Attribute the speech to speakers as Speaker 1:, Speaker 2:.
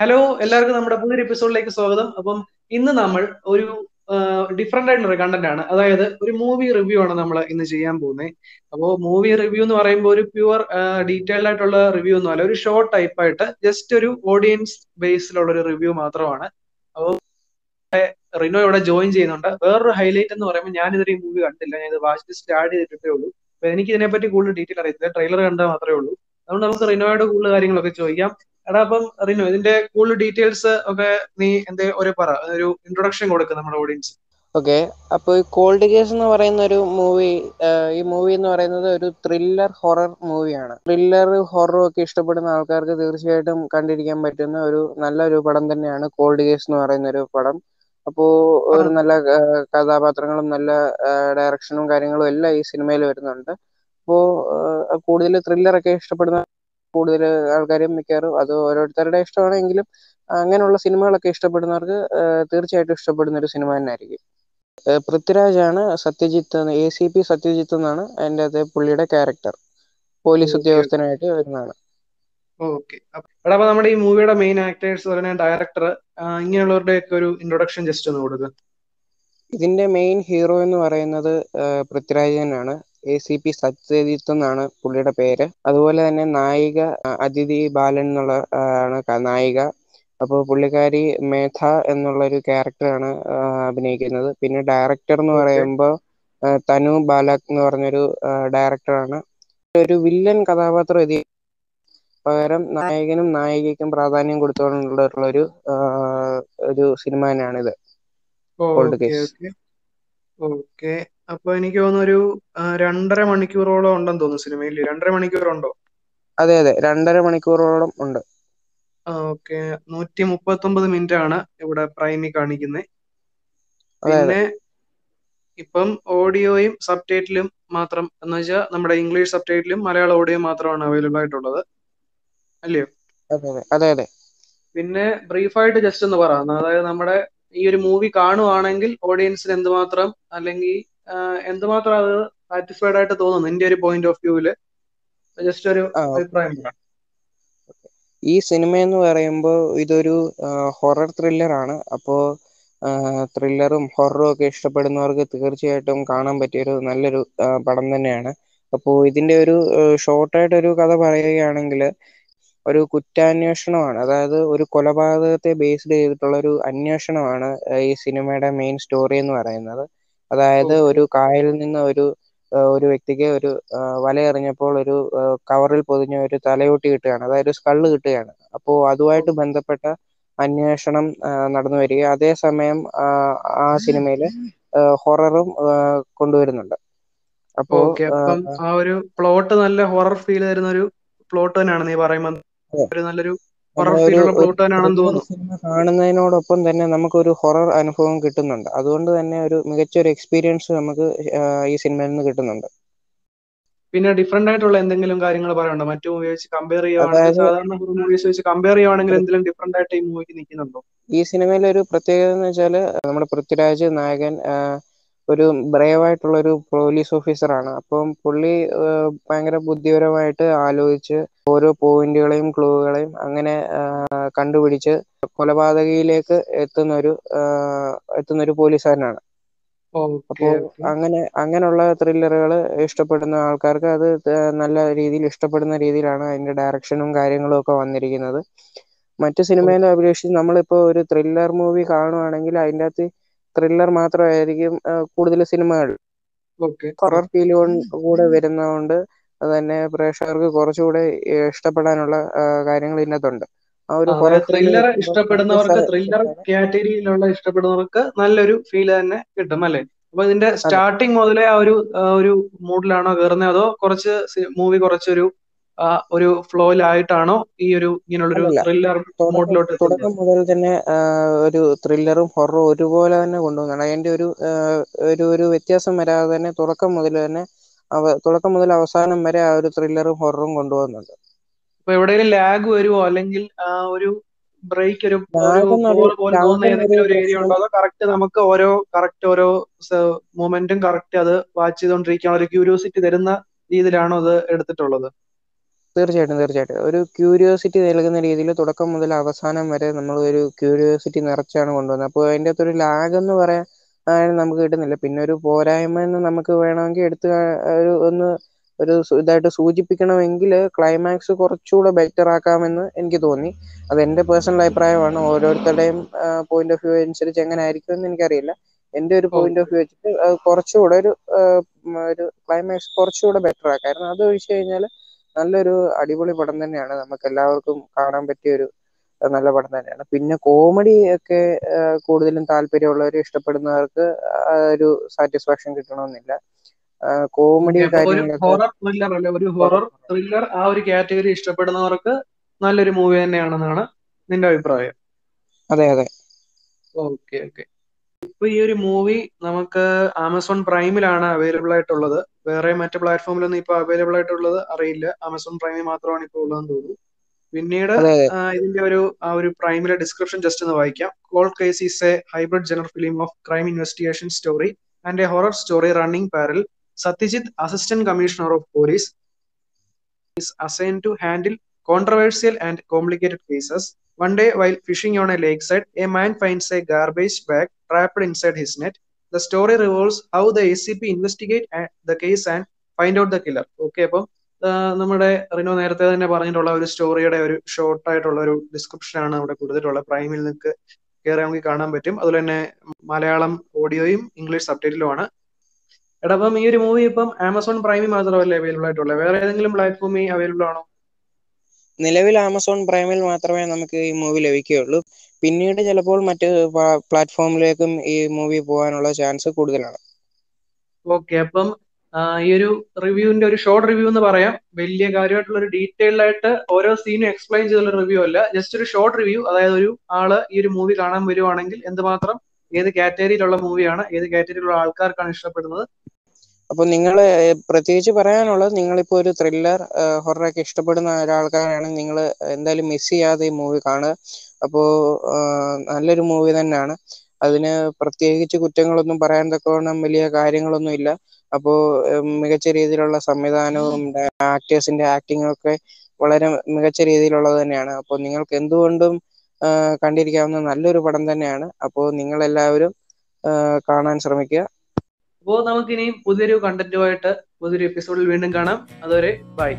Speaker 1: Hello എല്ലാവർക്കും നമ്മുടെ പുതിയൊരു എപ്പിസോഡിലേക്ക് സ്വാഗതം. അപ്പം ഇന്ന് നമ്മൾ ഒരു ഡിഫറെന്റ് ആയിട്ടുള്ള കണ്ടന്റ് ആണ്. അതായത് ഒരു മൂവി റിവ്യൂ ആണ് നമ്മൾ ഇന്ന് ചെയ്യാൻ പോകുന്നത് അപ്പോൾ മൂവി റിവ്യൂ എന്ന് പറയുമ്പോൾ ഒരു പ്യുവർ ഡീറ്റെയിൽഡ് ആയിട്ടുള്ള റിവ്യൂ ഒന്നും അല്ല. ഒരു ഷോർട്ട് ടൈപ്പ് ആയിട്ട് ജസ്റ്റ് ഒരു ഓഡിയൻസ് ബേസിലുള്ള ഒരു റിവ്യൂ മാത്രമാണ്. അപ്പോൾ റിനോ ഇവിടെ ജോയിൻ ചെയ്യുന്നുണ്ട്. വേറൊരു ഹൈലൈറ്റ് എന്ന് പറയുമ്പോൾ ഞാൻ ഇതൊരു മൂവി കണ്ടില്ല. ഞാൻ ഇത് വാച്ച് ലിസ്റ്റ് ആഡ് ചെയ്തിട്ടേ ഉള്ളൂ. അപ്പൊ എനിക്ക് ഇതിനെപ്പറ്റി കൂടുതൽ ഡീറ്റെയിൽ അറിയത്തില്ല. ട്രെയിലർ കണ്ടാൽ മാത്രമേ ഉള്ളൂ. അതുകൊണ്ട് നമുക്ക് റിനോയുടെ കൂടുതൽ കാര്യങ്ങളൊക്കെ ചോദിക്കാം. എടാ അപ്പം റിനോ ഇതിന്റെ കൂടുതൽ ഡീറ്റെയിൽസ് ഒക്കെ നീ എന്തേ ഒരു പറ ഒരു ഇൻട്രൊഡക്ഷൻ കൊടുക്കുക നമ്മുടെ ഓഡിയൻസ്
Speaker 2: ഓക്കെ അപ്പോൾ ഈ കോൾഡ് കേസ് എന്ന് പറയുന്ന ഒരു മൂവി ഈ മൂവി എന്ന് പറയുന്നത് ഒരു ത്രില്ലർ ഹൊറർ മൂവിയാണ് ത്രില്ലർ ഹൊററും ഒക്കെ ഇഷ്ടപ്പെടുന്ന ആൾക്കാർക്ക് തീർച്ചയായിട്ടും കണ്ടിരിക്കാൻ പറ്റുന്ന ഒരു നല്ലൊരു പടം തന്നെയാണ് കോൾഡ് കേസ് എന്ന് പറയുന്ന ഒരു പടം. അപ്പോൾ ഒരു നല്ല കഥാപാത്രങ്ങളും നല്ല ഡയറക്ഷനും കാര്യങ്ങളും എല്ലാം ഈ സിനിമയിൽ വരുന്നുണ്ട്. അപ്പോൾ കൂടുതൽ ത്രില്ലർ ഒക്കെ ഇഷ്ടപ്പെടുന്ന കൂടുതൽ ആൾക്കാരും മിക്കവാറും അത് ഓരോരുത്തരുടെ ഇഷ്ടമാണെങ്കിലും അങ്ങനെയുള്ള സിനിമകളൊക്കെ ഇഷ്ടപ്പെടുന്നവർക്ക് തീർച്ചയായിട്ടും ഇഷ്ടപ്പെടുന്ന ഒരു സിനിമ തന്നെ ആയിരിക്കും പൃഥ്വിരാജാണ് Satyajith A C P Satyajith എന്നാണ് അതിന്റെ അകത്തെ പുള്ളിയുടെ ക്യാരക്ടർ. പോലീസ് ഉദ്യോഗസ്ഥനായിട്ട് വരുന്നതാണ്.
Speaker 1: ഓക്കെ. എടാ അപ്പൊ നമ്മുടെ ഈ മൂവിയുടെ മെയിൻ ആക്ടേഴ്സ് പറയുന്ന ഡയറക്ടർ ഇങ്ങനെയുള്ളവരുടെ ഒക്കെ ഒരു ഇൻട്രൊഡക്ഷൻ ജസ്റ്റ് ഒന്ന് കൊടുക്കുക
Speaker 2: ഇതിന്റെ മെയിൻ ഹീറോ എന്ന് പറയുന്നത് പൃഥ്വിരാജനാണ് എ സി പി സത്യജിത്ത് എന്നാണ് പുള്ളിയുടെ പേര്. അതുപോലെ തന്നെ നായിക അതിഥി ബാലൻ എന്നുള്ള ആണ് നായിക. അപ്പോൾ പുള്ളിക്കാരി മേധ എന്നുള്ള ഒരു ക്യാരക്ടറാണ് അഭിനയിക്കുന്നത്. പിന്നെ ഡയറക്ടർ എന്ന് പറയുമ്പോൾ തനു ബാലക് എന്ന് പറഞ്ഞൊരു ഡയറക്ടറാണ് ഒരു വില്ലൻ കഥാപാത്രം ഇത് പകരം നായകനും നായികയ്ക്കും പ്രാധാന്യം കൊടുത്തുകൊണ്ടുള്ള ഒരു ഒരു സിനിമ തന്നെയാണിത്.
Speaker 1: ഓക്കെ അപ്പൊ എനിക്ക് തോന്നുന്നു ഒരു രണ്ടര മണിക്കൂറോളം ഉണ്ടെന്ന് തോന്നുന്നു സിനിമയിൽ. രണ്ടര മണിക്കൂർ ഉണ്ടോ?
Speaker 2: അതെ അതെ. രണ്ടര മണിക്കൂറോളം ഉണ്ട്.
Speaker 1: ഓക്കെ. നൂറ്റി മുപ്പത്തി ഒമ്പത് മിനിറ്റ് ആണ് ഇവിടെ പ്രൈമി കാണിക്കുന്നത് പിന്നെ ഇപ്പം ഓഡിയോയും സബ് ടൈറ്റിലും മാത്രം എന്ന് വെച്ചാൽ നമ്മുടെ ഇംഗ്ലീഷ് സബ് ടൈറ്റിലും മലയാളം ഓഡിയോ മാത്രമാണ് അവൈലബിൾ ആയിട്ടുള്ളത്. അല്ലയോ?
Speaker 2: അതെ അതെ.
Speaker 1: പിന്നെ ബ്രീഫായിട്ട് ജസ്റ്റ് ഒന്ന് പറ. അതായത് നമ്മുടെ ഈ ഒരു മൂവി കാണുവാണെങ്കിൽ ഓഡിയൻസിന് എന്തുമാത്രം അല്ലെങ്കിൽ എന്തുമാത്രം അത് സാറ്റിസ്ഫൈഡ് ആയിട്ട് തോന്നുന്നു എന്റെ ഒരു പോയിന്റ് ഓഫ് വ്യൂവിൽ ജസ്റ്റ് ഒരു അഭിപ്രായം
Speaker 2: ഈ സിനിമ എന്ന് പറയുമ്പോൾ ഇതൊരു ഹൊറർ ത്രില്ലർ ആണ്. അപ്പോൾ ത്രില്ലറും ഹൊററും ഒക്കെ ഇഷ്ടപ്പെടുന്നവർക്ക് തീർച്ചയായിട്ടും കാണാൻ പറ്റിയൊരു നല്ലൊരു പടം തന്നെയാണ്. അപ്പോൾ ഇതിന്റെ ഒരു ഷോർട്ടായിട്ടൊരു കഥ പറയുകയാണെങ്കിൽ ഒരു കുറ്റാന്വേഷണമാണ്. അതായത് ഒരു കൊലപാതകത്തെ ബേസ്ഡ് ചെയ്തിട്ടുള്ള ഒരു അന്വേഷണമാണ് ഈ സിനിമയുടെ മെയിൻ സ്റ്റോറി എന്ന് പറയുന്നത്. അതായത് ഒരു കായലിൽ നിന്ന് ഒരു ഒരു വ്യക്തിക്ക് ഒരു വല എറിഞ്ഞപ്പോൾ ഒരു കവറിൽ പൊതിഞ്ഞ ഒരു തലയോട്ടി കിട്ടുകയാണ്. അതായത് സ്കള്ള് കിട്ടുകയാണ്. അപ്പോൾ അതുമായിട്ട് ബന്ധപ്പെട്ട അന്വേഷണം നടന്നു വരിക അതേസമയം ആ സിനിമയിൽ ഹൊററും കൊണ്ടുവരുന്നുണ്ട്.
Speaker 1: അപ്പോ ആ ഒരു പ്ലോട്ട് നല്ല ഹൊറർ ഫീൽ തരുന്ന ഒരു പ്ലോട്ട് തന്നെയാണ് നീ പറയുമ്പോൾ ഒരു നല്ലൊരു
Speaker 2: സിനിമ കാണുന്നതിനോടൊപ്പം തന്നെ നമുക്കൊരു ഹൊറർ അനുഭവം കിട്ടുന്നുണ്ട്. അതുകൊണ്ട് തന്നെ ഒരു മികച്ച ഒരു എക്സ്പീരിയൻസ് നമുക്ക് ഈ സിനിമയിൽ നിന്ന് കിട്ടുന്നുണ്ട്.
Speaker 1: പിന്നെ ഡിഫറെന്റ് ആയിട്ടുള്ള എന്തെങ്കിലും കാര്യങ്ങൾ പറയണ്ടോ മറ്റു മൂവി വെച്ച് കമ്പയർ ചെയ്യുവാണെങ്കിൽ സാധാരണ മൂവീസ് വെച്ച് കമ്പയർ ചെയ്യുവാണെങ്കിൽ എന്തെങ്കിലും ഡിഫറെന്റ് ആയിട്ട് ഈ മൂവിക്ക് നിൽക്കുന്നുണ്ടോ?
Speaker 2: ഈ സിനിമയിലെ ഒരു പ്രത്യേകത എന്ന് വെച്ചാൽ നമ്മുടെ പൃഥ്വിരാജ് നായകൻ ഒരു ബ്രേവ് ആയിട്ടുള്ള ഒരു പോലീസ് ഓഫീസറാണ്. അപ്പം പുള്ളി ഭയങ്കര ബുദ്ധിപരമായിട്ട് ആലോചിച്ച് ഓരോ പോയിന്റുകളെയും ക്ലൂകളെയും അങ്ങനെ കണ്ടുപിടിച്ച് കൊലപാതകയിലേക്ക് എത്തുന്ന ഒരു എത്തുന്ന ഒരു പോലീസുകാരനാണ് അപ്പോൾ അങ്ങനെ അങ്ങനെയുള്ള ത്രില്ലറുകൾ ഇഷ്ടപ്പെടുന്ന ആൾക്കാർക്ക് അത് നല്ല രീതിയിൽ ഇഷ്ടപ്പെടുന്ന രീതിയിലാണ് അതിന്റെ ഡയറക്ഷനും കാര്യങ്ങളും ഒക്കെ വന്നിരിക്കുന്നത്. മറ്റു സിനിമയിലെ അപേക്ഷിച്ച് നമ്മളിപ്പോ ഒരു ത്രില്ലർ മൂവി കാണുവാണെങ്കിൽ അതിന്റെ അകത്ത് ത്രില്ലർ മാത്രമായിരിക്കും കൂടുതൽ സിനിമകൾ. ഹൊറർ ഫീൽ കൂടെ വരുന്നതുകൊണ്ട് അത് തന്നെ പ്രേക്ഷകർക്ക് കുറച്ചുകൂടെ ഇഷ്ടപ്പെടാനുള്ള കാര്യങ്ങൾ ഇതിനകത്തുണ്ട്.
Speaker 1: ആ ഒരു ത്രില്ലർ ഇഷ്ടപ്പെടുന്നവർക്ക് ത്രില്ലർ കാറ്റഗറിയിലുള്ള ഇഷ്ടപ്പെടുന്നവർക്ക് നല്ലൊരു ഫീൽ തന്നെ കിട്ടും അല്ലെ? അപ്പൊ ഇതിന്റെ സ്റ്റാർട്ടിങ് മുതലേ ആ ഒരു ഒരു മൂഡിലാണോ കയറുന്നത് അതോ കുറച്ച് മൂവി കുറച്ചൊരു ഒരു ഫ്ലോയിലായിട്ടാണോ ഈ ഒരു ഇങ്ങനെയുള്ളൊരു ത്രില്ലർ മോഡിലോട്ട്
Speaker 2: തുടക്കം മുതൽ തന്നെ ഒരു ത്രില്ലറും ഹൊററും ഒരുപോലെ തന്നെ കൊണ്ടുവന്നാണ് അതിന്റെ ഒരു ഒരു ഒരു വ്യത്യാസം വരാതെ തന്നെ തുടക്കം മുതൽ തന്നെ തുടക്കം മുതൽ അവസാനം വരെ ആ ഒരു ത്രില്ലറും ഹൊററും കൊണ്ടുവന്നുണ്ട്.
Speaker 1: ഇപ്പൊ എവിടെയെങ്കിലും ലാഗ് വരുമോ അല്ലെങ്കിൽ ഒരു ബ്രേക്ക് ഒരു പോലെ തോന്നുന്ന ഏതെങ്കിലും ഒരു ഏരിയ ഉണ്ടോ? അതോ കറക്റ്റ് നമുക്ക് ഓരോ കറക്റ്റ് ഓരോ മൊമെന്റും കറക്റ്റ് അത് വാച്ച് ചെയ്തുകൊണ്ടിരിക്കാനുള്ള ഒരു ക്യൂരിയോസിറ്റി തരുന്ന രീതിയിലാണോ അത് എടുത്തിട്ടുള്ളത്?
Speaker 2: തീർച്ചയായിട്ടും തീർച്ചയായിട്ടും. ഒരു ക്യൂരിയോസിറ്റി നൽകുന്ന രീതിയിൽ തുടക്കം മുതൽ അവസാനം വരെ നമ്മൾ ഒരു ക്യൂരിയോസിറ്റി നിറച്ചാണ് കൊണ്ടുവന്നത്. അപ്പോൾ ഒരു ലാഗ് എന്ന് പറയാൻ നമുക്ക് കിട്ടുന്നില്ല. പിന്നെ ഒരു പോരായ്മ എന്ന് നമുക്ക് വേണമെങ്കിൽ എടുത്ത് ഒരു ഒന്ന് ഒരു ഇതായിട്ട് സൂചിപ്പിക്കണമെങ്കിൽ ക്ലൈമാക്സ് കുറച്ചുകൂടെ ബെറ്റർ ആക്കാമെന്ന് എനിക്ക് തോന്നി. അത് എന്റെ പേഴ്സണൽ അഭിപ്രായമാണ്. ഓരോരുത്തരുടെയും പോയിന്റ് ഓഫ് വ്യൂ അനുസരിച്ച് എങ്ങനെ ആയിരിക്കും എന്ന് എനിക്കറിയില്ല. എന്റെ ഒരു പോയിന്റ് ഓഫ് വ്യൂ വെച്ചിട്ട് കുറച്ചുകൂടെ ഒരു ഒരു ക്ലൈമാക്സ് കുറച്ചുകൂടെ ബെറ്റർ ആക്കായിരുന്നു. അത് ഒഴിച്ചു കഴിഞ്ഞാൽ നല്ലൊരു അടിപൊളി പടം തന്നെയാണ്. നമുക്ക് എല്ലാവർക്കും കാണാൻ പറ്റിയ ഒരു നല്ല പടം തന്നെയാണ്. പിന്നെ കോമഡി ഒക്കെ കൂടുതലും താല്പര്യമുള്ളവർ ഇഷ്ടപ്പെടുന്നവർക്ക് ഒരു സാറ്റിസ്ഫാക്ഷൻ കിട്ടണമെന്നില്ല. കോമഡി
Speaker 1: ഹൊറർ ത്രില്ലർ അല്ലെ? ഒരു ഹൊറർ ത്രില്ലർ ആ ഒരു കാറ്റഗറി ഇഷ്ടപ്പെടുന്നവർക്ക് നല്ലൊരു മൂവി തന്നെയാണെന്നാണ് നിന്റെ അഭിപ്രായം.
Speaker 2: അതെ അതെ.
Speaker 1: Okay okay. ഇപ്പൊ ഈ ഒരു മൂവി നമുക്ക് ആമസോൺ പ്രൈമിലാണ് അവൈലബിൾ ആയിട്ടുള്ളത്. വേറെ മറ്റു പ്ലാറ്റ്ഫോമിലൊന്നും ഇപ്പൊ അവൈലബിൾ ആയിട്ടുള്ളത് അറിയില്ല. ആമസോൺ പ്രൈമിൽ മാത്രമാണ് ഇപ്പോൾ ഉള്ളതെന്ന് തോന്നുന്നു. പിന്നീട് ഇതിന്റെ ഒരു ആ ഒരു പ്രൈമിലെ ഡിസ്ക്രിപ്ഷൻ ജസ്റ്റ് ഒന്ന് വായിക്കാം. Cold case is a hybrid general film of crime investigation story and a horror story running parallel Satyajith assistant commissioner of police is assign to handle controversial and complicated cases one day while fishing on a lake side a man a man garbage bag trapped inside trapped inside his story The how the A C P investigate the case and find out the killer. Okay അപ്പം നമ്മുടെ റിനോ നേരത്തെ തന്നെ പറഞ്ഞിട്ടുള്ള ഒരു സ്റ്റോറിയുടെ ഒരു short ആയിട്ടുള്ള ഒരു description ആണ് അവിടെ കൊടുത്തിട്ടുള്ളത് പ്രൈമിൽ നിങ്ങൾക്ക് കയറി നമുക്ക് കാണാൻ പറ്റും. അതുപോലെ തന്നെ മലയാളം ഓഡിയോയും ഇംഗ്ലീഷ് സബ്ടൈറ്റിലുമാണ്. എടാ അപ്പം ഈ ഒരു മൂവി ഇപ്പം ആമസോൺ പ്രൈമിൽ മാത്രമല്ല അവൈലബിൾ ആയിട്ടുള്ളത് വേറെ ഏതെങ്കിലും പ്ലാറ്റ്ഫോമിൽ അവൈലബിൾ ആണോ?
Speaker 2: നിലവിൽ ആമസോൺ പ്രൈമിൽ മാത്രമേ നമുക്ക് ഈ മൂവി ലഭിക്കുകയുള്ളൂ. പിന്നീട് ചിലപ്പോൾ മറ്റ് പ്ലാറ്റ്ഫോമിലേക്കും ഈ മൂവി പോകാനുള്ള ചാൻസ് കൂടുതലാണ്.
Speaker 1: ഓക്കെ അപ്പം ഈ ഒരു റിവ്യൂവിന്റെ ഒരു ഷോർട്ട് റിവ്യൂ എന്ന് പറയാം. വലിയ കാര്യമായിട്ടുള്ള ഒരു ഡീറ്റെയിൽഡ് ആയിട്ട് ഓരോ സീനും എക്സ്പ്ലെയിൻ ചെയ്തുള്ള റിവ്യൂ അല്ല. ജസ്റ്റ് ഒരു ഷോർട്ട് റിവ്യൂ അതായത് ഒരു ആൾ ഈ ഒരു മൂവി കാണാൻ വരുവാണെങ്കിൽ എന്തുമാത്രം ഏത് കാറ്റഗറിയിലുള്ള മൂവിയാണ് ഏത് കാറ്റഗറിയിലുള്ള ആൾക്കാർക്കാണ് ഇഷ്ടപ്പെടുന്നത്
Speaker 2: അപ്പൊ നിങ്ങൾ പ്രത്യേകിച്ച് പറയാനുള്ളത് നിങ്ങളിപ്പോ ഒരു ത്രില്ലർ ഹൊറൊക്കെ ഇഷ്ടപ്പെടുന്ന ഒരാൾക്കാരാണെങ്കിൽ നിങ്ങൾ എന്തായാലും മിസ് ചെയ്യാതെ ഈ മൂവി കാണുക. അപ്പോൾ നല്ലൊരു മൂവി തന്നെയാണ്. അതിന് പ്രത്യേകിച്ച് കുറ്റങ്ങളൊന്നും പറയാൻ തക്കവണ്ണം വലിയ കാര്യങ്ങളൊന്നും ഇല്ല. അപ്പോൾ മികച്ച രീതിയിലുള്ള സംവിധാനവും ആക്ടേഴ്സിന്റെ ആക്ടിങ്ങും ഒക്കെ വളരെ മികച്ച രീതിയിലുള്ളത് തന്നെയാണ്. അപ്പോൾ നിങ്ങൾക്ക് എന്തുകൊണ്ടും കണ്ടിരിക്കാവുന്ന നല്ലൊരു പടം തന്നെയാണ്. അപ്പോൾ നിങ്ങൾ എല്ലാവരും കാണാൻ ശ്രമിക്കുക.
Speaker 1: അപ്പോൾ നമുക്കിനി പുതിയൊരു കണ്ടന്റുമായിട്ട് പുതിയൊരു എപ്പിസോഡിൽ വീണ്ടും കാണാം. അതുവരെ ബൈ